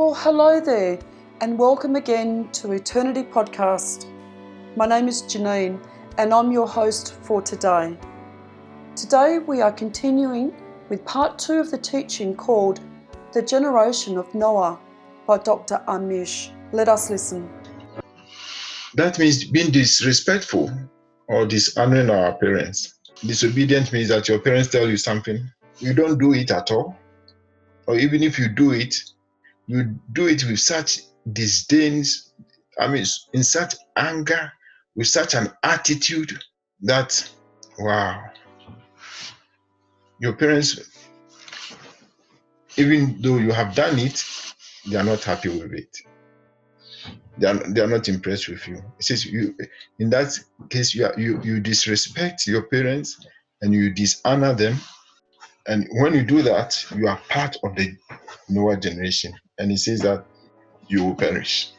Well, hello there, and welcome again to Eternity Podcast. My name is Janine, and I'm your host for today. Today, we are continuing with part two of the teaching called The Generation of Noah by Dr. Amish. Let us listen. That means being disrespectful or dishonoring our parents. Disobedient means that your parents tell you something, you don't do it at all. Or even if you do it, you do it with such disdain, I mean, in such anger, with such an attitude that, wow, your parents, even though you have done it, they are not happy with it. They are, they are not impressed with you. It says you in that case you are, you you disrespect your parents and you dishonor them. And when you do that, you are part of the Noah generation. And he says that you will perish.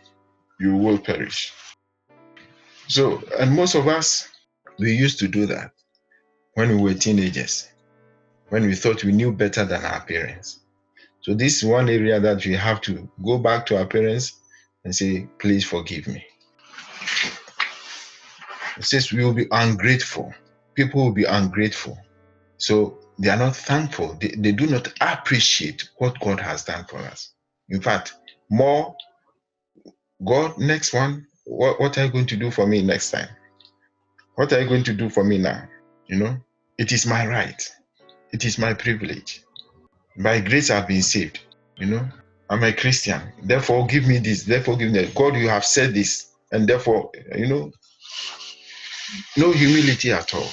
You will perish. So, and most of us, we used to do that when we were teenagers, when we thought we knew better than our parents. So, this is one area that we have to go back to our parents and say, please forgive me. It says we will be ungrateful. People will be ungrateful. So, they are not thankful. They, they do not appreciate what God has done for us. In fact, more God, next one, what, what are you going to do for me next time? What are you going to do for me now? You know, it is my right, it is my privilege. By grace, I've been saved. You know, I'm a Christian. Therefore, give me this. Therefore, give me. God, you have said this. And therefore, you know, no humility at all,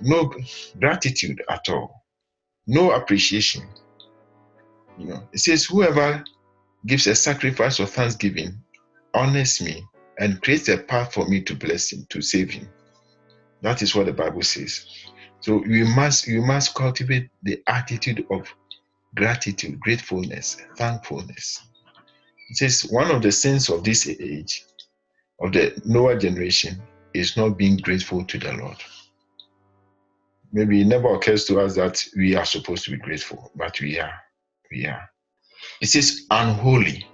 no gratitude at all, no appreciation. You know, it says, whoever gives a sacrifice of thanksgiving honors me and creates a path for me to bless him, to save him. That is what the Bible says. So you must you must cultivate the attitude of gratitude, gratefulness, thankfulness. It says one of the sins of this age, of the Noah generation, is not being grateful to the Lord. Maybe it never occurs to us that we are supposed to be grateful, but we are. We are. It says unholy.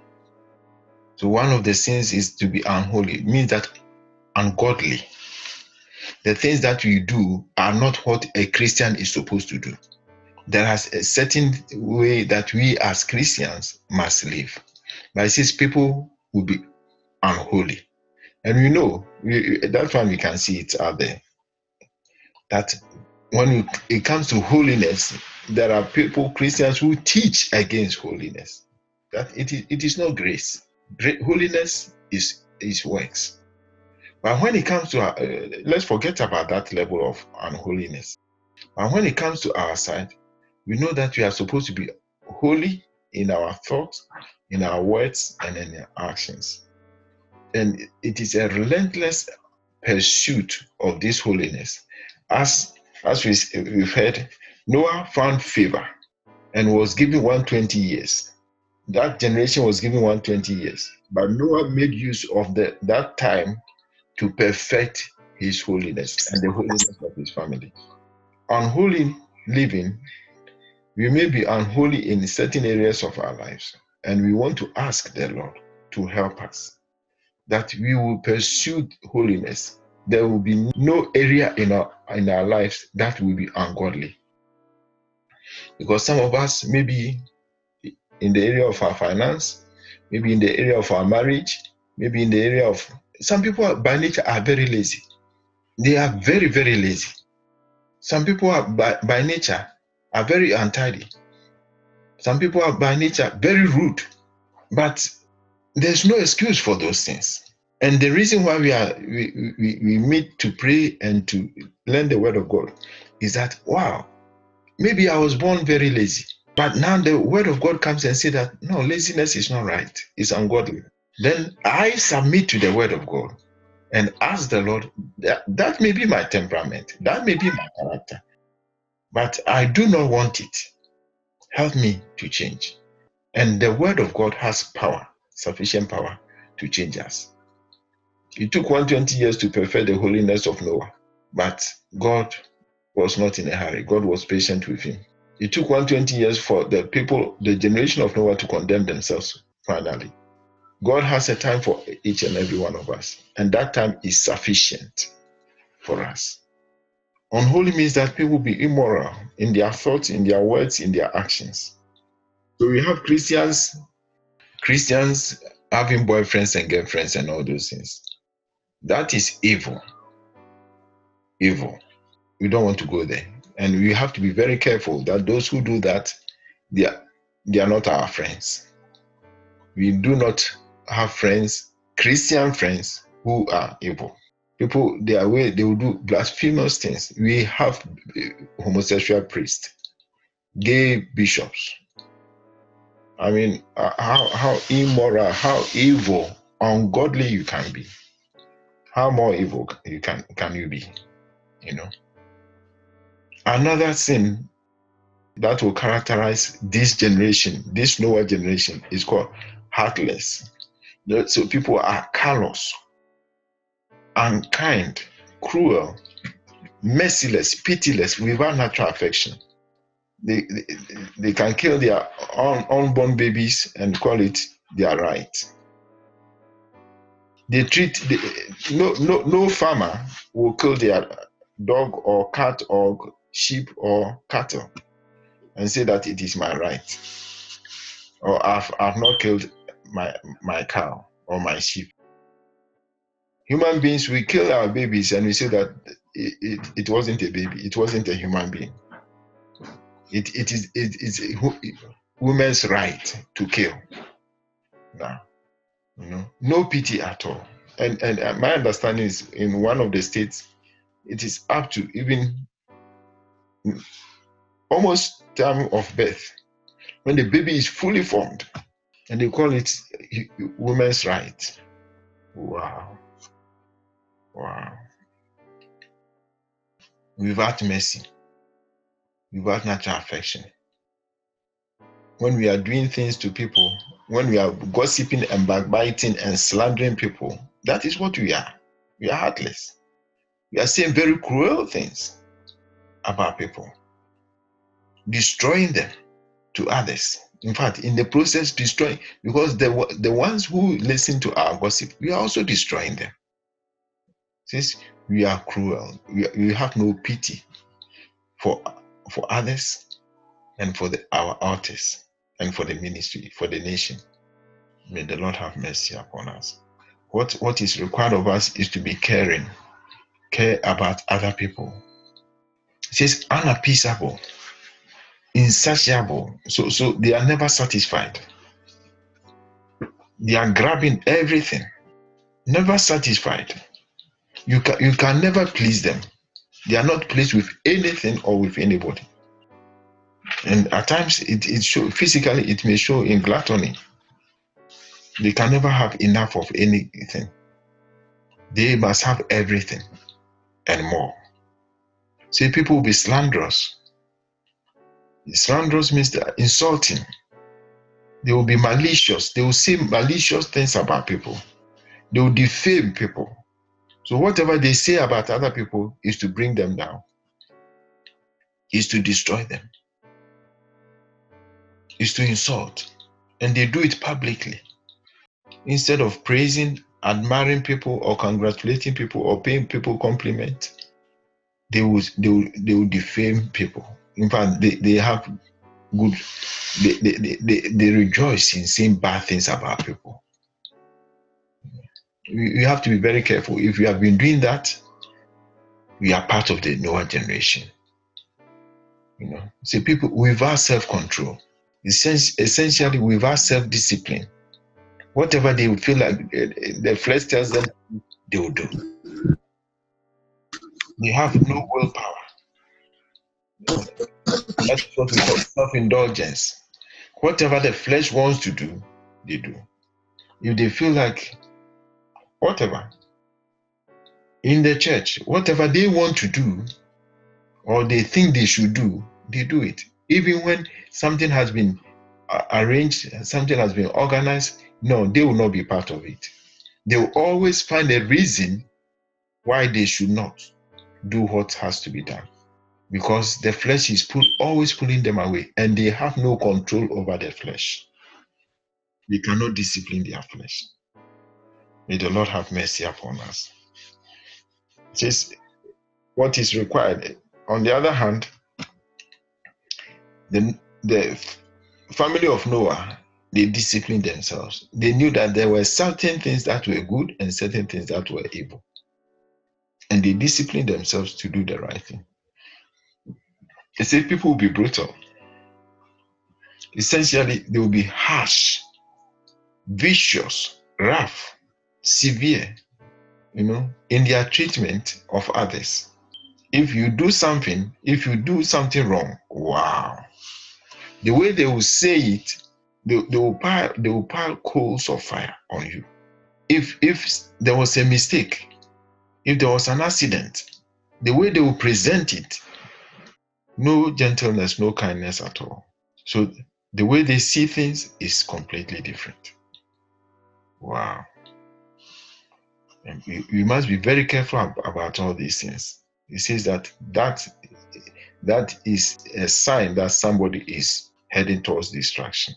So one of the sins is to be unholy. It means that ungodly. The things that we do are not what a Christian is supposed to do. There is a certain way that we as Christians must live. But it says people will be unholy. And we know, that's why we can see it out there. That when it comes to holiness, there are people, Christians, who teach against holiness. That it is, it is not grace. Holiness is is works. But when it comes to, uh, let's forget about that level of unholiness. But when it comes to our side, we know that we are supposed to be holy in our thoughts, in our words, and in our actions. And it is a relentless pursuit of this holiness. As as we, we've heard, Noah found favor and was given 120 years. That generation was given 120 years. But Noah made use of the, that time to perfect his holiness and the holiness of his family. Unholy living, we may be unholy in certain areas of our lives, and we want to ask the Lord to help us that we will pursue holiness. There will be no area in our in our lives that will be ungodly. Because some of us maybe in the area of our finance, maybe in the area of our marriage, maybe in the area of some people by nature are very lazy. They are very, very lazy. Some people are by, by nature are very untidy. Some people are by nature very rude. But there's no excuse for those things. And the reason why we are we, we, we meet to pray and to learn the word of God is that wow, maybe I was born very lazy. But now the word of God comes and say that no, laziness is not right, it's ungodly. Then I submit to the word of God and ask the Lord, that, that may be my temperament, that may be my character, but I do not want it. Help me to change. And the word of God has power, sufficient power to change us. It took 120 years to perfect the holiness of Noah, but God was not in a hurry. God was patient with him. It took 120 years for the people, the generation of Noah, to condemn themselves finally. God has a time for each and every one of us, and that time is sufficient for us. Unholy means that people be immoral in their thoughts, in their words, in their actions. So we have Christians, Christians having boyfriends and girlfriends and all those things. That is evil. Evil. We don't want to go there. And we have to be very careful that those who do that, they are, they are not our friends. We do not have friends, Christian friends, who are evil. People, their way, they will do blasphemous things. We have homosexual priests, gay bishops. I mean, uh, how, how immoral, how evil, ungodly you can be. How more evil you can can you be? You know. Another sin that will characterize this generation, this Noah generation, is called heartless. So people are callous, unkind, cruel, merciless, pitiless, without natural affection. They, they, they can kill their un, unborn babies and call it their right. They treat no, no, no farmer will kill their dog or cat or sheep or cattle and say that it is my right. Or I've, I've not killed my my cow or my sheep. Human beings we kill our babies and we say that it, it, it wasn't a baby it wasn't a human being. It, it is it is women's right to kill. Now you know no pity at all. And and my understanding is in one of the states it is up to even almost time of birth when the baby is fully formed and they call it women's right wow. Wow. Without mercy. Without natural affection. When we are doing things to people when we are gossiping and backbiting and slandering people that is what we are. We are heartless. We are saying very cruel things about people, destroying them to others. In fact, in the process, destroying because the the ones who listen to our gossip, we are also destroying them. Since we are cruel, we, we have no pity for for others and for the, our artists and for the ministry, for the nation. May the Lord have mercy upon us. What what is required of us is to be caring, care about other people, says unappeasable, insatiable. So, so they are never satisfied. They are grabbing everything, never satisfied. You can you can never please them. They are not pleased with anything or with anybody. And at times it, it show physically it may show in gluttony. They can never have enough of anything. They must have everything and more. See, people will be slanderous. Slanderous means insulting. They will be malicious. They will say malicious things about people. They will defame people. So whatever they say about other people is to bring them down, is to destroy them, is to insult. And they do it publicly. Instead of praising, admiring people, or congratulating people, or paying people compliment, they will they will, they will defame people. In fact, they, they have good they, they, they, they rejoice in saying bad things about people. We, have to be very careful. If we have been doing that, we are part of the Noah generation. You know, see people without self-control, essentially without self-discipline, whatever they feel like eh, eh, the flesh tells them, they will do. They have no willpower. That's what we call self indulgence. Whatever the flesh wants to do, they do. If they feel like whatever in the church, whatever they want to do or they think they should do, they do it. Even when something has been uh, arranged, something has been organized, no, they will not be part of it. They will always find a reason why they should not do what has to be done because the flesh is pull, always pulling them away and they have no control over their flesh they cannot discipline their flesh. May the Lord have mercy upon us. It says what is required. On the other hand, the, the family of Noah, they disciplined themselves. They knew that there were certain things that were good and certain things that were evil. And they discipline themselves to do the right thing. They said people will be brutal. Essentially, they will be harsh, vicious, rough, severe, you know, in their treatment of others. If you do something, if you do something wrong, wow. The way they will say it, they, they will pile they will pile coals of fire on you. If if there was a mistake, if there was an accident, the way they will present it, no gentleness, no kindness at all. So the way they see things is completely different. Wow. And we, we must be very careful about all these things. It says that that that is a sign that somebody is heading towards destruction.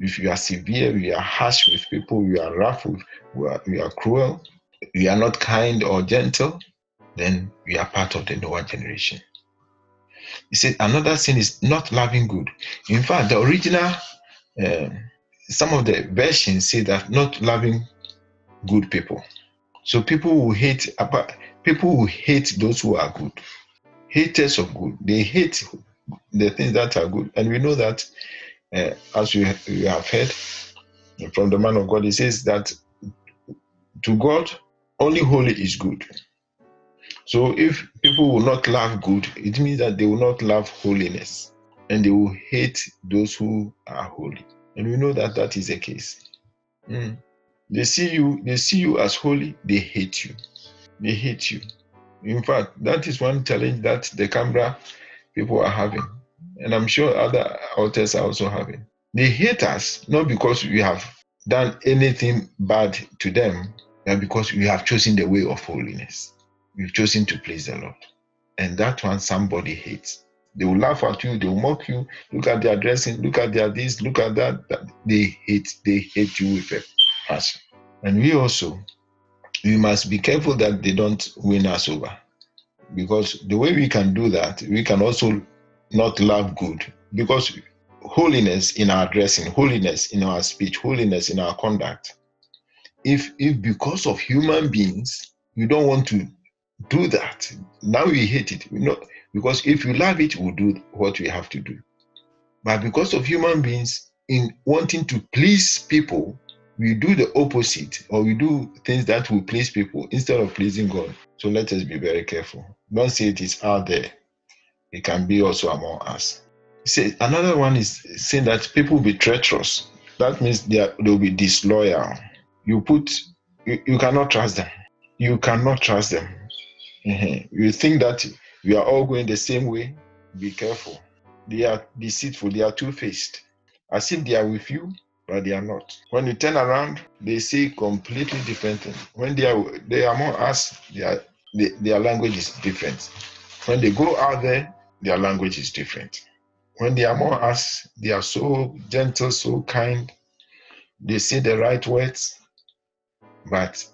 If you are severe, you are harsh with people, you are rough, with, are, you are cruel, you are not kind or gentle, then we are part of the Noah generation. He said another sin is not loving good. In fact, the original, uh, some of the versions say that not loving good people. So people who hate people who hate those who are good, haters of good. They hate the things that are good, and we know that uh, as we, you have heard from the man of God, he says that to God only holy is good. So if people will not love good, it means that they will not love holiness and they will hate those who are holy. And we know that that is the case. Mm. They see you, they see you as holy, they hate you. They hate you. In fact, that is one challenge that the Canberra people are having. And I'm sure other authors are also having. They hate us not because we have done anything bad to them, because we have chosen the way of holiness. We've chosen to please the Lord. And that one somebody hates. They will laugh at you, they will mock you. Look at their dressing, look at their this, look at that. They hate, they hate you with a passion. And we also, we must be careful that they don't win us over. Because the way we can do that, we can also not love good. Because holiness in our dressing, holiness in our speech, holiness in our conduct. If if because of human beings you don't want to do that. Now we hate it. We know because if you love it, we'll do what we have to do. But because of human beings, in wanting to please people, we do the opposite or we do things that will please people instead of pleasing God. So let us be very careful. Don't say it is out there. It can be also among us. Say another one is saying that people will be treacherous. That means they they'll be disloyal. You put you, you cannot trust them. You cannot trust them Mm-hmm. You think that we are all going the same way? Be careful. They are deceitful, they are two faced. As if they are with you, but they are not. When you turn around, they say completely different things. When they are they are among us, they are, their language is different. When they go out there, their language is different. When they are among us, they are so gentle, so kind. They say the right words, but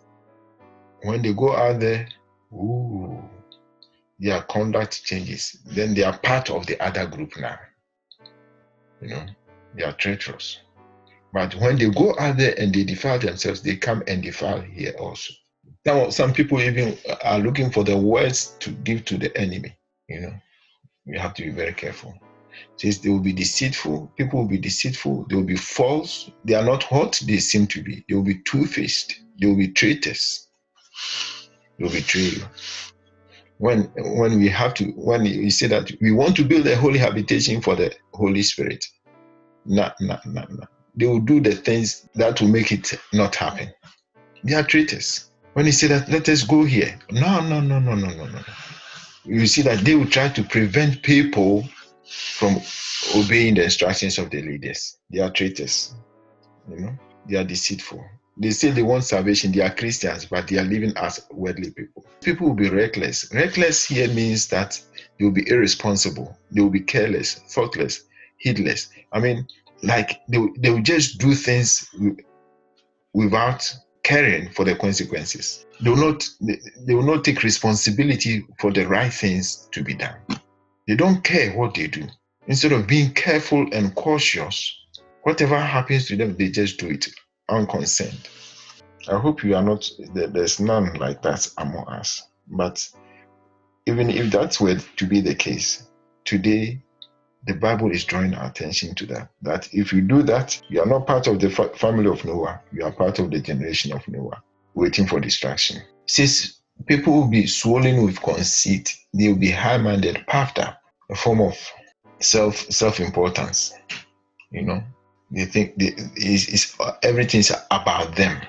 when they go out there, Ooh, their conduct changes. Then they are part of the other group now. You know, they are treacherous. But when they go out there and they defile themselves, they come and defile here also. Some, some people even are looking for the words to give to the enemy. You know, we have to be very careful. Since they will be deceitful, people will be deceitful, they will be false. They are not what they seem to be. They will be two faced, they will be traitors They will betray you. When when we have to when we say that we want to build a holy habitation for the Holy Spirit, no, no, no, no. They will do the things that will make it not happen. They are traitors. When you say that, let us go here. No, no, no, no, no, no, no. You see that they will try to prevent people from obeying the instructions of the leaders. They are traitors. You know, they are deceitful. They say they want salvation. They are Christians, but they are living as worldly people. People will be reckless. Reckless here means that they will be irresponsible. They will be careless, thoughtless, heedless. I mean, like they, they will just do things without caring for the consequences. They will not they, they will not take responsibility for the right things to be done. They don't care what they do. Instead of being careful and cautious, whatever happens to them, they just do it unconcerned. I hope you are not there's none like that among us. But even if that were to be the case, today the Bible is drawing our attention to that. That if you do that, you are not part of the family of Noah, you are part of the generation of Noah, waiting for destruction. Says people will be swollen with conceit, they will be high minded, puffed up, a form of self self importance. You know, they think it's, it's, everything's about them,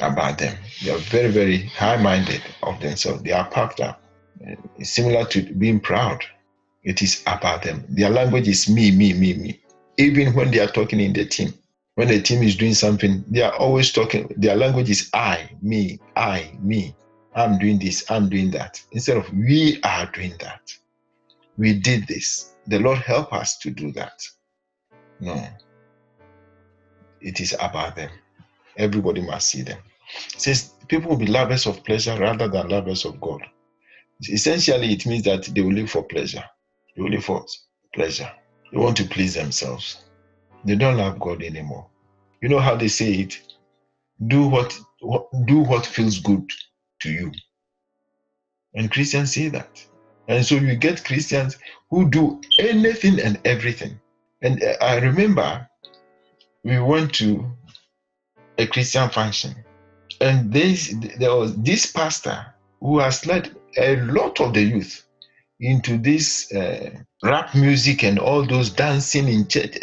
about them. They are very, very high minded of themselves, they are puffed up. Eh, it's similar to being proud it is about them. Their language is me, me, me, me. Even when they are talking in the team, when the team is doing something, they are always talking. Their language is I, me, I, me. I'm doing this, I'm doing that. Instead of we are doing that. We did this. The Lord help us to do that. No. It is about them. Everybody must see them. It says people will be lovers of pleasure rather than lovers of God. Essentially, it means that they will live for pleasure. They will live for pleasure. They want to please themselves. They don't love God anymore. You know how they say it? Do what, what do what feels good to you. And Christians say that. And so you get Christians who do anything and everything. And uh, I remember we went to a Christian function, and this, there was this pastor who has led a lot of the youth into this uh, rap music and all those dancing in church.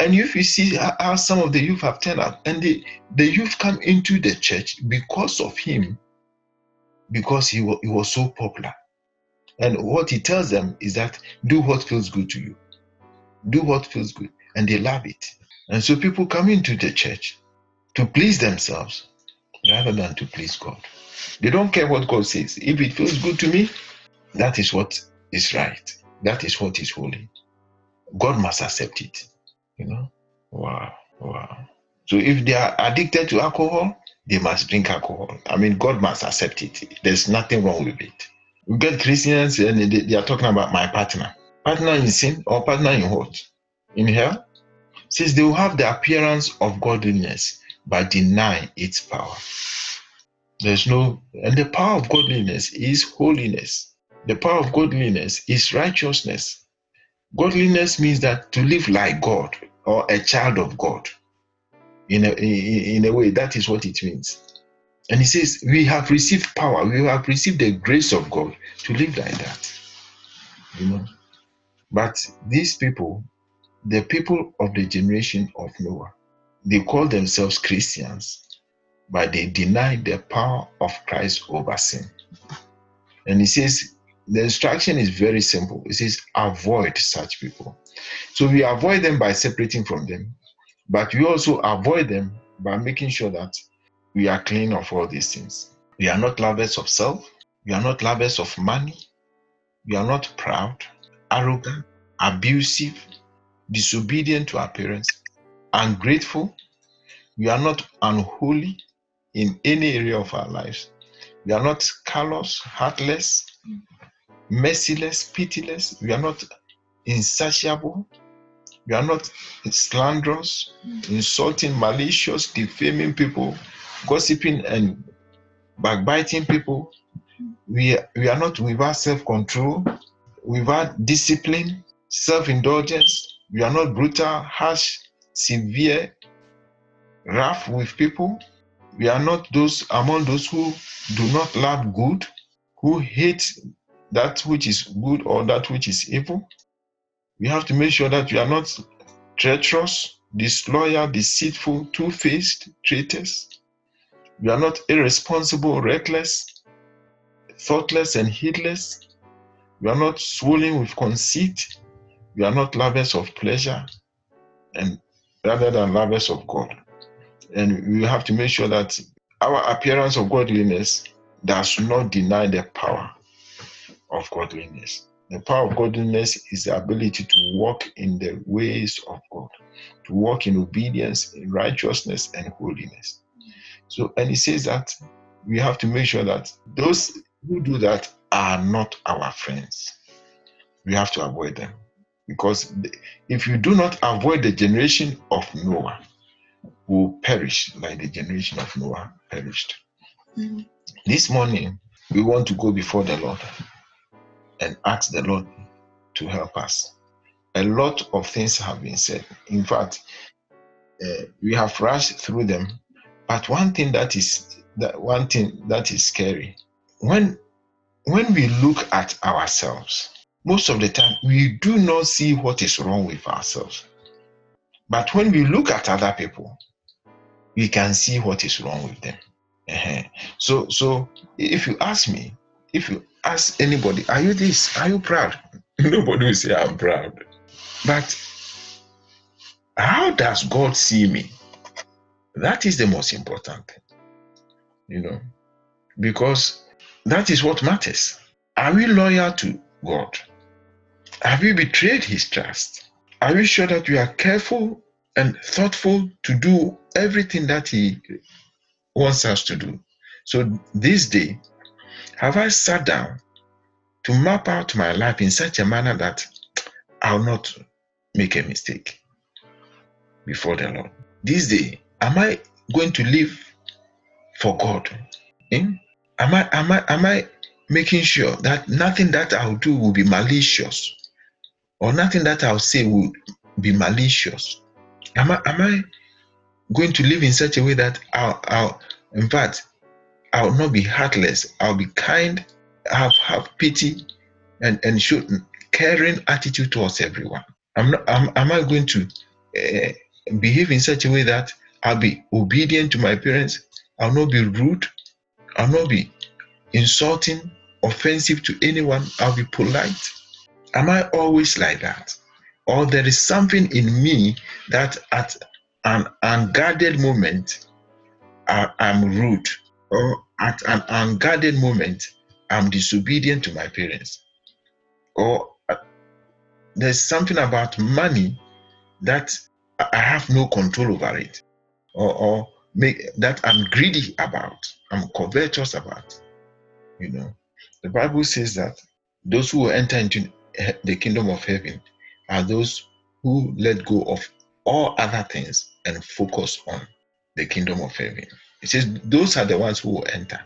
And if you see how some of the youth have turned out, and the, the youth come into the church because of him, because he, he was so popular. And what he tells them is that do what feels good to you. Do what feels good. And they love it. And so people come into the church to please themselves rather than to please God. They don't care what God says. If it feels good to me, that is what is right. That is what is holy. God must accept it. You know? Wow. Wow. So if they are addicted to alcohol, they must drink alcohol. I mean, God must accept it. There's nothing wrong with it. We get Christians and they, are talking about my partner. Partner in sin or partner in what? In hell? Says they will have the appearance of godliness but deny its power. There's no, and the power of godliness is holiness. The power of godliness is righteousness. Godliness means that to live like God or a child of God. In a, in a way, that is what it means. And he says, We have received power, we have received the grace of God to live like that. You know. But these people, the people of the generation of Noah, they call themselves Christians, but they deny the power of Christ over sin. And he says, the instruction is very simple. It says, avoid such people. So we avoid them by separating from them, but we also avoid them by making sure that we are clean of all these things. We are not lovers of self. We are not lovers of money. We are not proud, arrogant, abusive, disobedient to our parents, ungrateful. We are not unholy in any area of our lives. We are not callous, heartless, merciless, pitiless. We are not insatiable. We are not slanderous, insulting, malicious, defaming people, gossiping, and backbiting people. We, we are not without self control, without discipline, self indulgence. We are not brutal, harsh, severe, rough with people. We are not those among those who do not love good, who hate that which is good or that which is evil. We have to make sure that we are not treacherous, disloyal, deceitful, two faced traitors. We are not irresponsible, reckless, thoughtless, and heedless. We are not swollen with conceit. We are not lovers of pleasure, and rather than lovers of God. And we have to make sure that our appearance of godliness does not deny the power of godliness. The power of godliness is the ability to walk in the ways of God, to walk in obedience, in righteousness, and holiness. So, and he says that we have to make sure that those who do that are not our friends. We have to avoid them. Because if you do not avoid the generation of Noah, will perish like the generation of Noah perished. Mm-hmm. This morning, we want to go before the Lord and ask the Lord to help us. A lot of things have been said. In fact, uh, we have rushed through them. But one thing that is that one thing that is scary when when we look at ourselves, most of the time we do not see what is wrong with ourselves. But when we look at other people, we can see what is wrong with them. Uh-huh. So, so if you ask me, if you ask anybody, are you this? Are you proud? Nobody will say I'm proud. But how does God see me? That is the most important thing. You know, because that is what matters. Are we loyal to God? Have we betrayed his trust? Are we sure that we are careful and thoughtful to do everything that he wants us to do? So this day, have I sat down to map out my life in such a manner that I'll not make a mistake before the Lord? This day, am I going to live for God? Eh? Am I am I am I making sure that nothing that I'll do will be malicious? Or nothing that I'll say will be malicious? Am I, am I going to live in such a way that I'll, I'll in fact, I'll not be heartless. I'll be kind, have have pity, and and show caring attitude towards everyone. I'm not. Am, am I going to uh, behave in such a way that I'll be obedient to my parents? I'll not be rude. I'll not be insulting, offensive to anyone. I'll be polite. Am I always like that? Or there is something in me that at an unguarded moment I, am rude, or at an unguarded moment I'm disobedient to my parents, or uh, there's something about money that I have no control over it, or, or make, that I'm greedy about, I'm covetous about. You know, the Bible says that those who enter into the kingdom of heaven are those who let go of all other things and focus on the kingdom of heaven. It says those are the ones who will enter.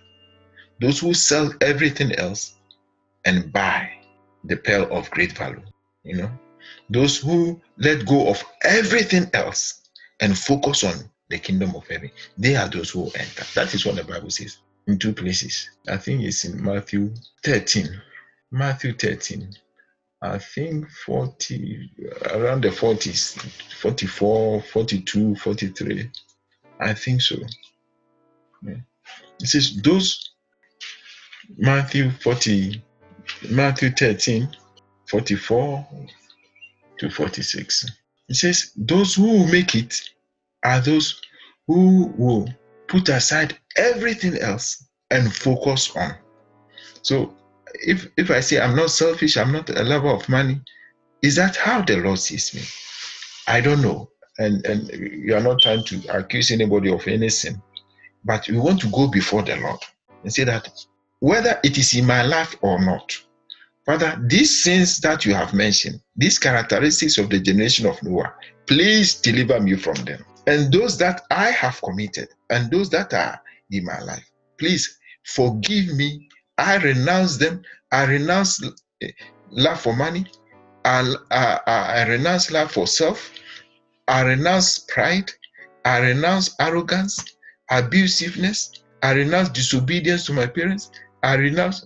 Those who sell everything else and buy the pearl of great value. You know, those who let go of everything else and focus on the kingdom of heaven, they are those who enter. That is what the Bible says in two places. I think it's in Matthew 13. Matthew 13, I think 40, around the 40s, 44, 42, 43. I think so. Yeah. It says, those, Matthew 40, Matthew 13, 44 to 46. It says, those who will make it are those who will put aside everything else and focus on. So if if I say I'm not selfish, I'm not a lover of money, is that how the Lord sees me? I don't know. And and you are not trying to accuse anybody of any sin, but we want to go before the Lord and say that whether it is in my life or not, Father, these sins that you have mentioned, these characteristics of the generation of Noah, please deliver me from them. And those that I have committed and those that are in my life, please forgive me I renounce them. I renounce eh, love for money. I, I, I renounce love for self. I renounce pride. I renounce arrogance, abusiveness. I renounce disobedience to my parents. I renounce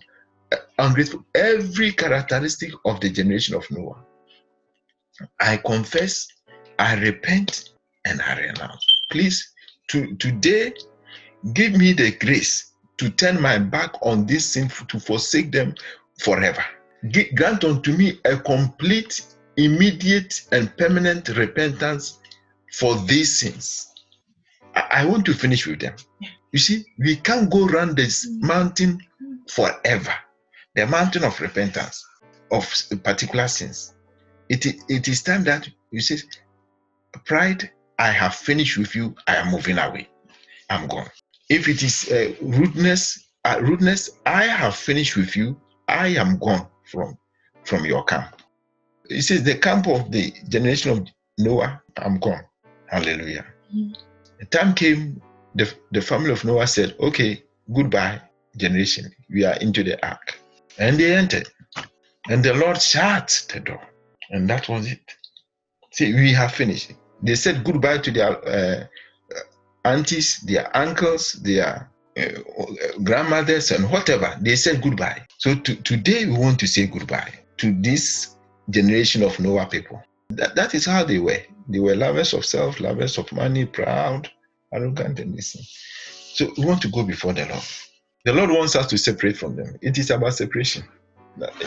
eh, ungrateful. Every characteristic of the generation of Noah. I confess, I repent, and I renounce. Please, to, today, give me the grace to turn my back on this sin, to forsake them forever. Grant unto me a complete, immediate, and permanent repentance for these sins. I, want to finish with them. You see, we can't go around this mountain forever. The mountain of repentance. of particular sins. It, it is time that you say, Pride, I have finished with you. I am moving away. I'm gone. If it is uh, rudeness, uh, rudeness, I have finished with you. I am gone from from your camp. It says the camp of the generation of Noah, I'm gone. Hallelujah. Mm-hmm. The time came, the, the family of Noah said, Okay, goodbye, generation. We are into the ark. And they entered. And the Lord shut the door. And that was it. See, we have finished. They said goodbye to their uh, aunties, their uncles, their uh, grandmothers, and whatever. They said goodbye. So to, today we want to say goodbye to this generation of Noah people. That, that is how they were. They were lovers of self, lovers of money, proud, arrogant, and this. So we want to go before the Lord. The Lord wants us to separate from them. It is about separation,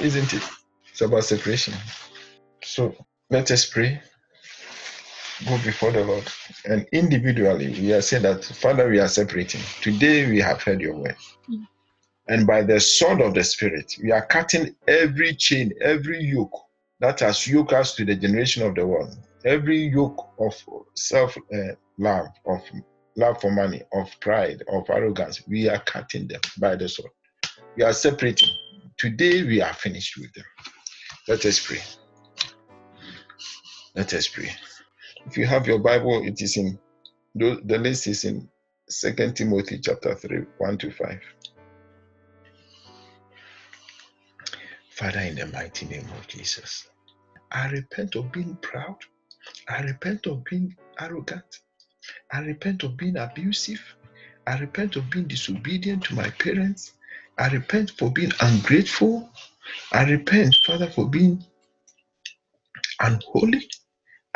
isn't it? It's about separation. So let us pray. Go before the Lord. And individually, we are saying that, Father, we are separating. Today we have heard your word. Mm. And by the sword of the Spirit, we are cutting every chain, every yoke that has yoked us to the generation of the world. Every yoke of self uh, love, of love for money, of pride, of arrogance, we are cutting them by the sword. We are separating. Today we are finished with them. Let us pray. Let us pray. If you have your Bible, it is in the list is in Second Timothy chapter 3, 1 to 5. Father, in the mighty name of Jesus, I repent of being proud. I repent of being arrogant. I repent of being abusive. I repent of being disobedient to my parents. I repent for being ungrateful. I repent, Father, for being unholy.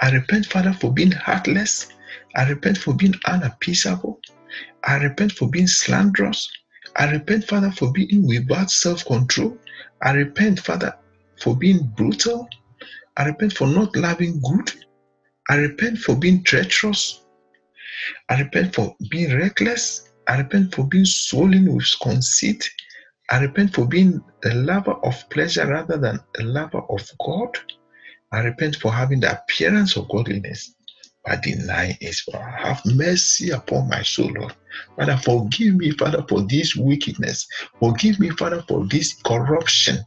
I repent, Father, for being heartless. I repent for being unappeasable. I repent for being slanderous. I repent, Father, for being without self control. I repent, Father, for being brutal. I repent for not loving good. I repent for being treacherous. I repent for being reckless. I repent for being swollen with conceit. I repent for being a lover of pleasure rather than a lover of God. I repent for having the appearance of godliness but deny its power. Have mercy upon my soul, Lord. Father, forgive me, Father, for this wickedness. Forgive me, Father, for this corruption.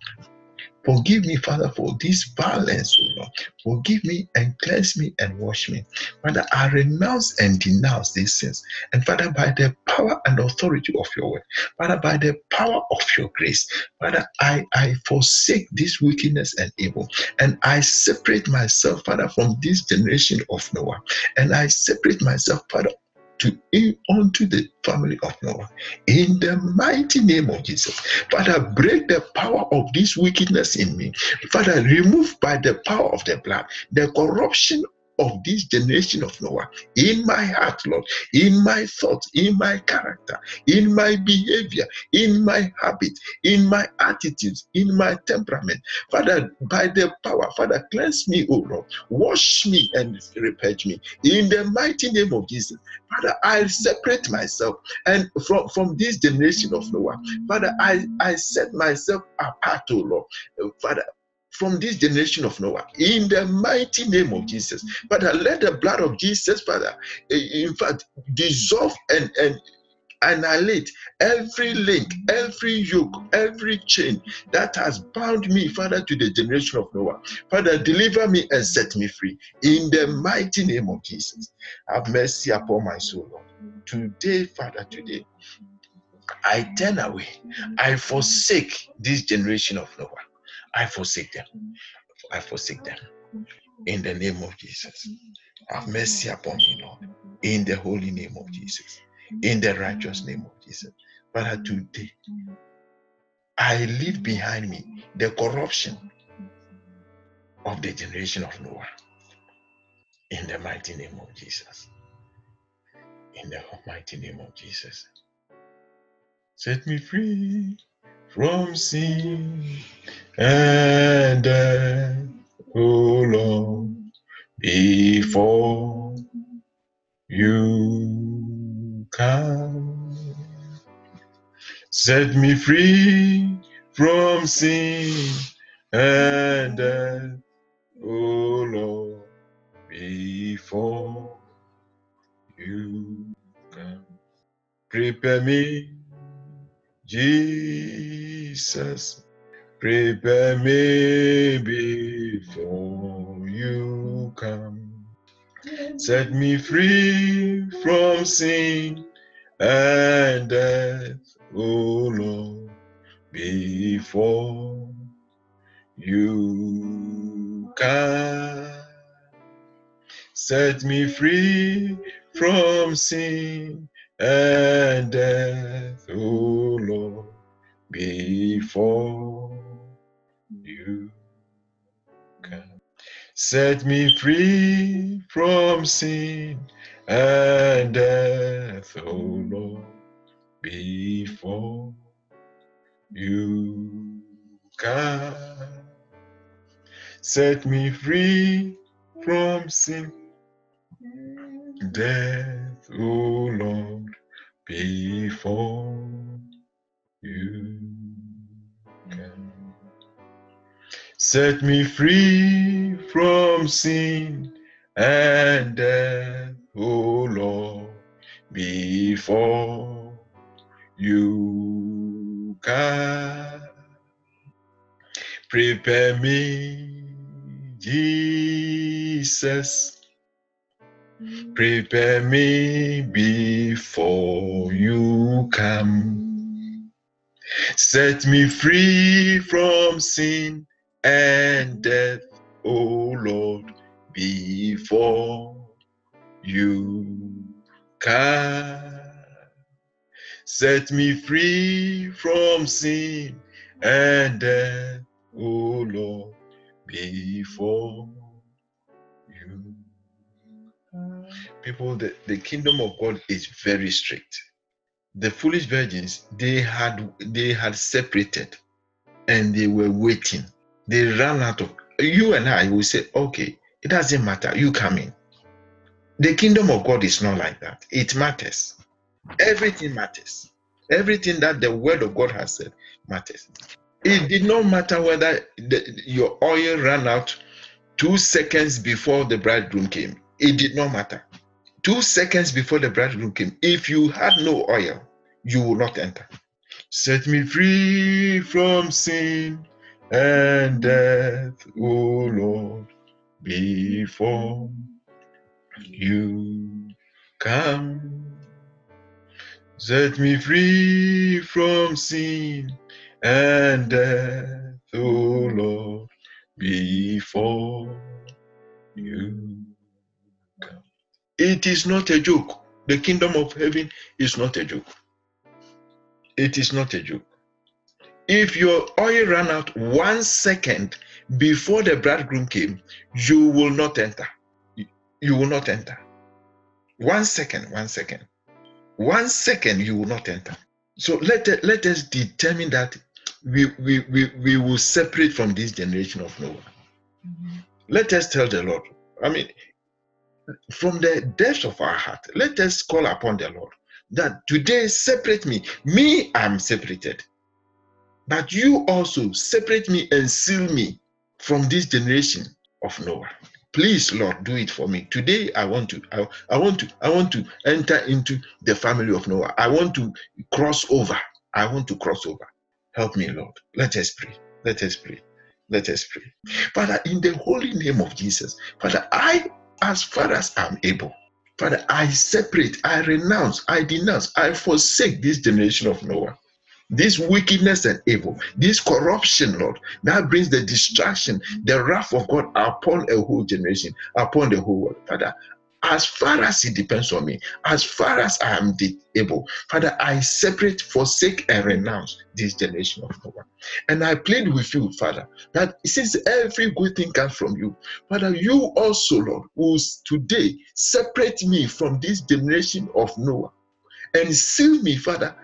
Forgive me, Father, for this violence, O Lord. Forgive me and cleanse me and wash me. Father, I renounce and denounce these sins. And Father, by the power and authority of your word, Father, by the power of your grace, Father, I, I forsake this wickedness and evil. And I separate myself, Father, from this generation of Noah. And I separate myself, Father, to unto the family of Noah. In the mighty name of Jesus. Father, break the power of this wickedness in me. Father, remove by the power of the blood the corruption of this generation of Noah in my heart, Lord, in my thoughts, in my character, in my behavior, in my habit, in my attitudes, in my temperament. Father, by the power, Father, cleanse me, O Lord, wash me and repurge me in the mighty name of Jesus. Father, I separate myself and from, from this generation of Noah. Father, I, I set myself apart, O Lord. Father, from this generation of Noah in the mighty name of Jesus. Father, let the blood of Jesus, Father, eh, in fact, dissolve and, and annihilate every link, every yoke, every chain that has bound me, Father, to the generation of Noah. Father, deliver me and set me free in the mighty name of Jesus. Have mercy upon my soul, Lord. Today, Father, today, I turn away. I forsake this generation of Noah. I forsake them. I forsake them. In the name of Jesus. Have mercy upon me, Lord. In the holy name of Jesus. In the righteous name of Jesus. Father, today, I leave behind me the corruption of the generation of Noah. In the mighty name of Jesus. In the mighty name of Jesus. Set me free from sin and death, oh Lord, before you come. Set me free from sin and death, O Lord, before you come. Prepare me, Jesus, prepare me before you come. Set me free from sin and death, O Lord, before you come. Set me free from sin and death, O Lord, before you come. Set me free from sin and death, O Lord, before you come. Set me free from sin, death, O Lord, before you come. Set me free from sin and death, O Lord, before you come. Prepare me, Jesus. Prepare me before you come. Set me free from sin and death, O Lord, before you come. Set me free from sin and death, O Lord, before People, the, the kingdom of God is very strict. The foolish virgins, they had they had separated and they were waiting. They ran out of you and I will say, okay, it doesn't matter, you come in. The kingdom of God is not like that. It matters. Everything matters. Everything that the word of God has said matters. It did not matter whether the, your oil ran out two seconds before the bridegroom came. It did not matter. Two seconds before the bridegroom came, if you had no oil, you will not enter. Set me free from sin and death, O Lord, before you come. Set me free from sin and death, O Lord, before you. It is not a joke. The kingdom of heaven is not a joke. It is not a joke. If your oil ran out one second before the bridegroom came, you will not enter. You will not enter. One second, one second. One second, you will not enter. So let, let us determine that we, we, we, we will separate from this generation of Noah. Mm-hmm. Let us tell the Lord. I mean, from the depths of our heart, let us call upon the Lord that today separate me. Me, I'm separated. But you also separate me and seal me from this generation of Noah. Please, Lord, do it for me. Today I want to I, I want to I want to enter into the family of Noah. I want to cross over. I want to cross over. Help me, Lord. Let us pray. Let us pray. Let us pray. Father, in the holy name of Jesus, Father, I, as far as I'm able, Father, I separate, I renounce, I denounce, I forsake this generation of Noah this wickedness and evil, this corruption, Lord, that brings the distraction, the wrath of God upon a whole generation, upon the whole world. Father, as far as it depends on me, as far as I am able, Father, I separate, forsake, and renounce this generation of Noah. And I plead with you, Father, that since every good thing comes from you, Father, you also, Lord, will today separate me from this generation of Noah and seal me, Father,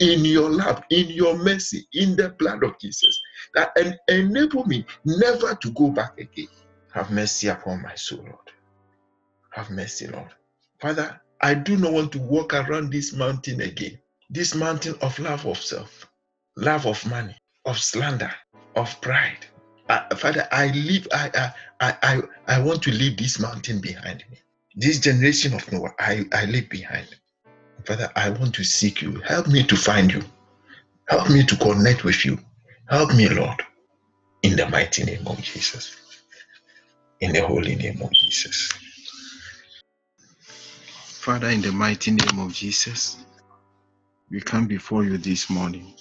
in your love, in your mercy, in the blood of Jesus, that and enable me never to go back again. Have mercy upon my soul, Lord. Have mercy, Lord. Father, I do not want to walk around this mountain again. This mountain of love of self, love of money, of slander, of pride, I, Father, I leave, I, I, I, I want to leave this mountain behind me. This generation of Noah, I, I leave behind. Father, I want to seek you. Help me to find you. Help me to connect with you. Help me, Lord, in the mighty name of Jesus. In the holy name of Jesus. Father, in the mighty name of Jesus, we come before you this morning.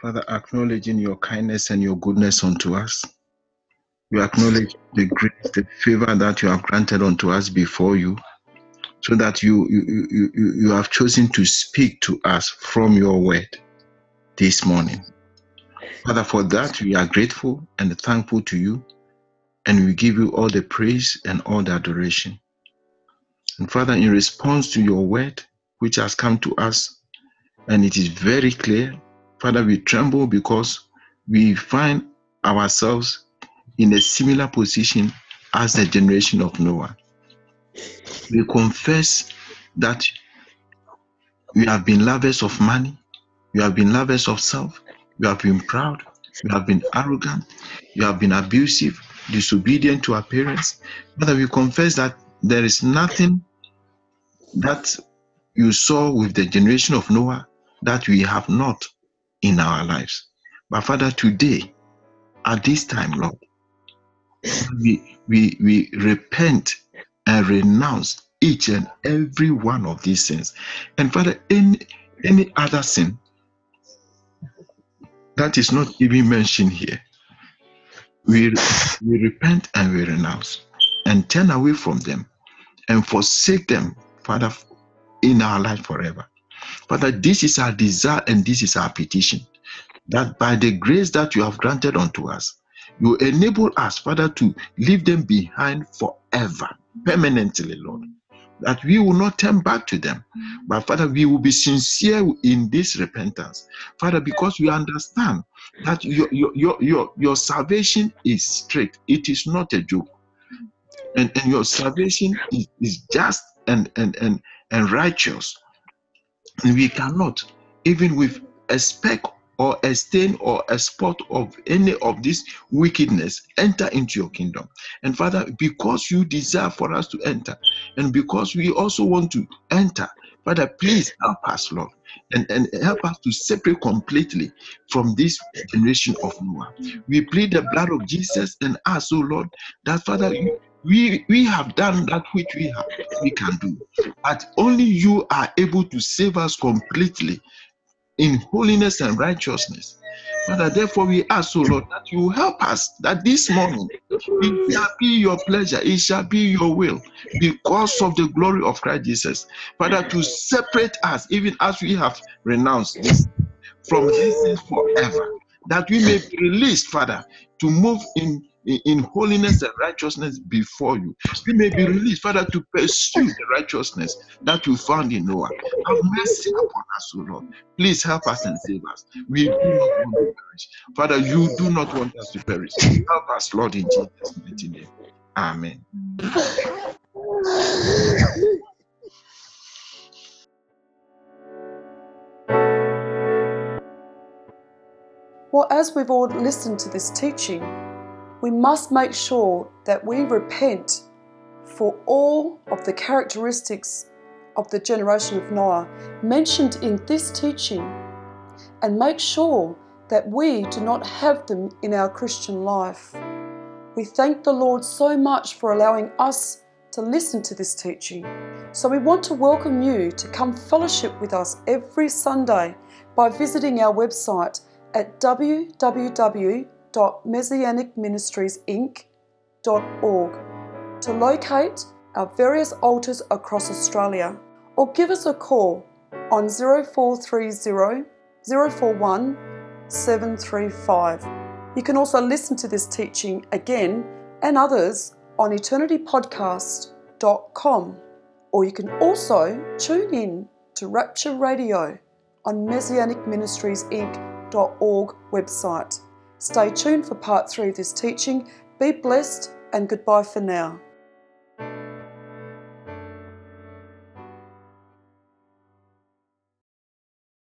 Father, acknowledging your kindness and your goodness unto us. We acknowledge the grace, the favor that you have granted unto us before you, so that you, you, you, you have chosen to speak to us from your word this morning. Father, for that we are grateful and thankful to you, and we give you all the praise and all the adoration. And Father, in response to your word, which has come to us, and it is very clear, Father, we tremble because we find ourselves in a similar position as the generation of Noah. We confess that we have been lovers of money, we have been lovers of self, we have been proud, we have been arrogant, we have been abusive, disobedient to our parents. Father, we confess that there is nothing that you saw with the generation of Noah that we have not in our lives. But Father, today, at this time, Lord, we, we, we repent and renounce each and every one of these sins. And Father, any, any other sin that is not even mentioned here, we, we repent and we renounce and turn away from them and forsake them, Father, in our life forever. Father, this is our desire and this is our petition that by the grace that you have granted unto us, you enable us, Father, to leave them behind forever, permanently, Lord. That we will not turn back to them, but Father, we will be sincere in this repentance, Father, because we understand that your your your your, salvation is strict, it is not a joke, and and your salvation is, is just and and and and righteous. And we cannot, even with a speck or a stain or a spot of any of this wickedness enter into your kingdom. And Father, because you desire for us to enter, and because we also want to enter, Father, please help us, Lord, and, and help us to separate completely from this generation of Noah. We plead the blood of Jesus and ask, oh Lord, that Father, we we have done that which we have we can do but only you are able to save us completely in holiness and righteousness. Father, therefore we ask, O Lord, that you help us that this morning it shall be your pleasure, it shall be your will, because of the glory of Christ Jesus. Father, to separate us, even as we have renounced this from this forever, that we may be released, Father, to move in in, holiness and righteousness before you. We may be released, Father, to pursue the righteousness that you found in Noah. Have mercy upon us, O Lord. Please help us and save us. We do not want to perish. Father, you do not want us to perish. Help us, Lord, in Jesus' mighty name. Amen. Well, as we've all listened to this teaching, we must make sure that we repent for all of the characteristics of the generation of Noah mentioned in this teaching and make sure that we do not have them in our Christian life. We thank the Lord so much for allowing us to listen to this teaching. So we want to welcome you to come fellowship with us every Sunday by visiting our website at www www.messianicministriesinc.org to locate our various altars across Australia or give us a call on 0430 041 735. You can also listen to this teaching again and others on eternitypodcast.com or you can also tune in to Rapture Radio on messianicministriesinc.org website. Stay tuned for part three of this teaching. Be blessed and goodbye for now.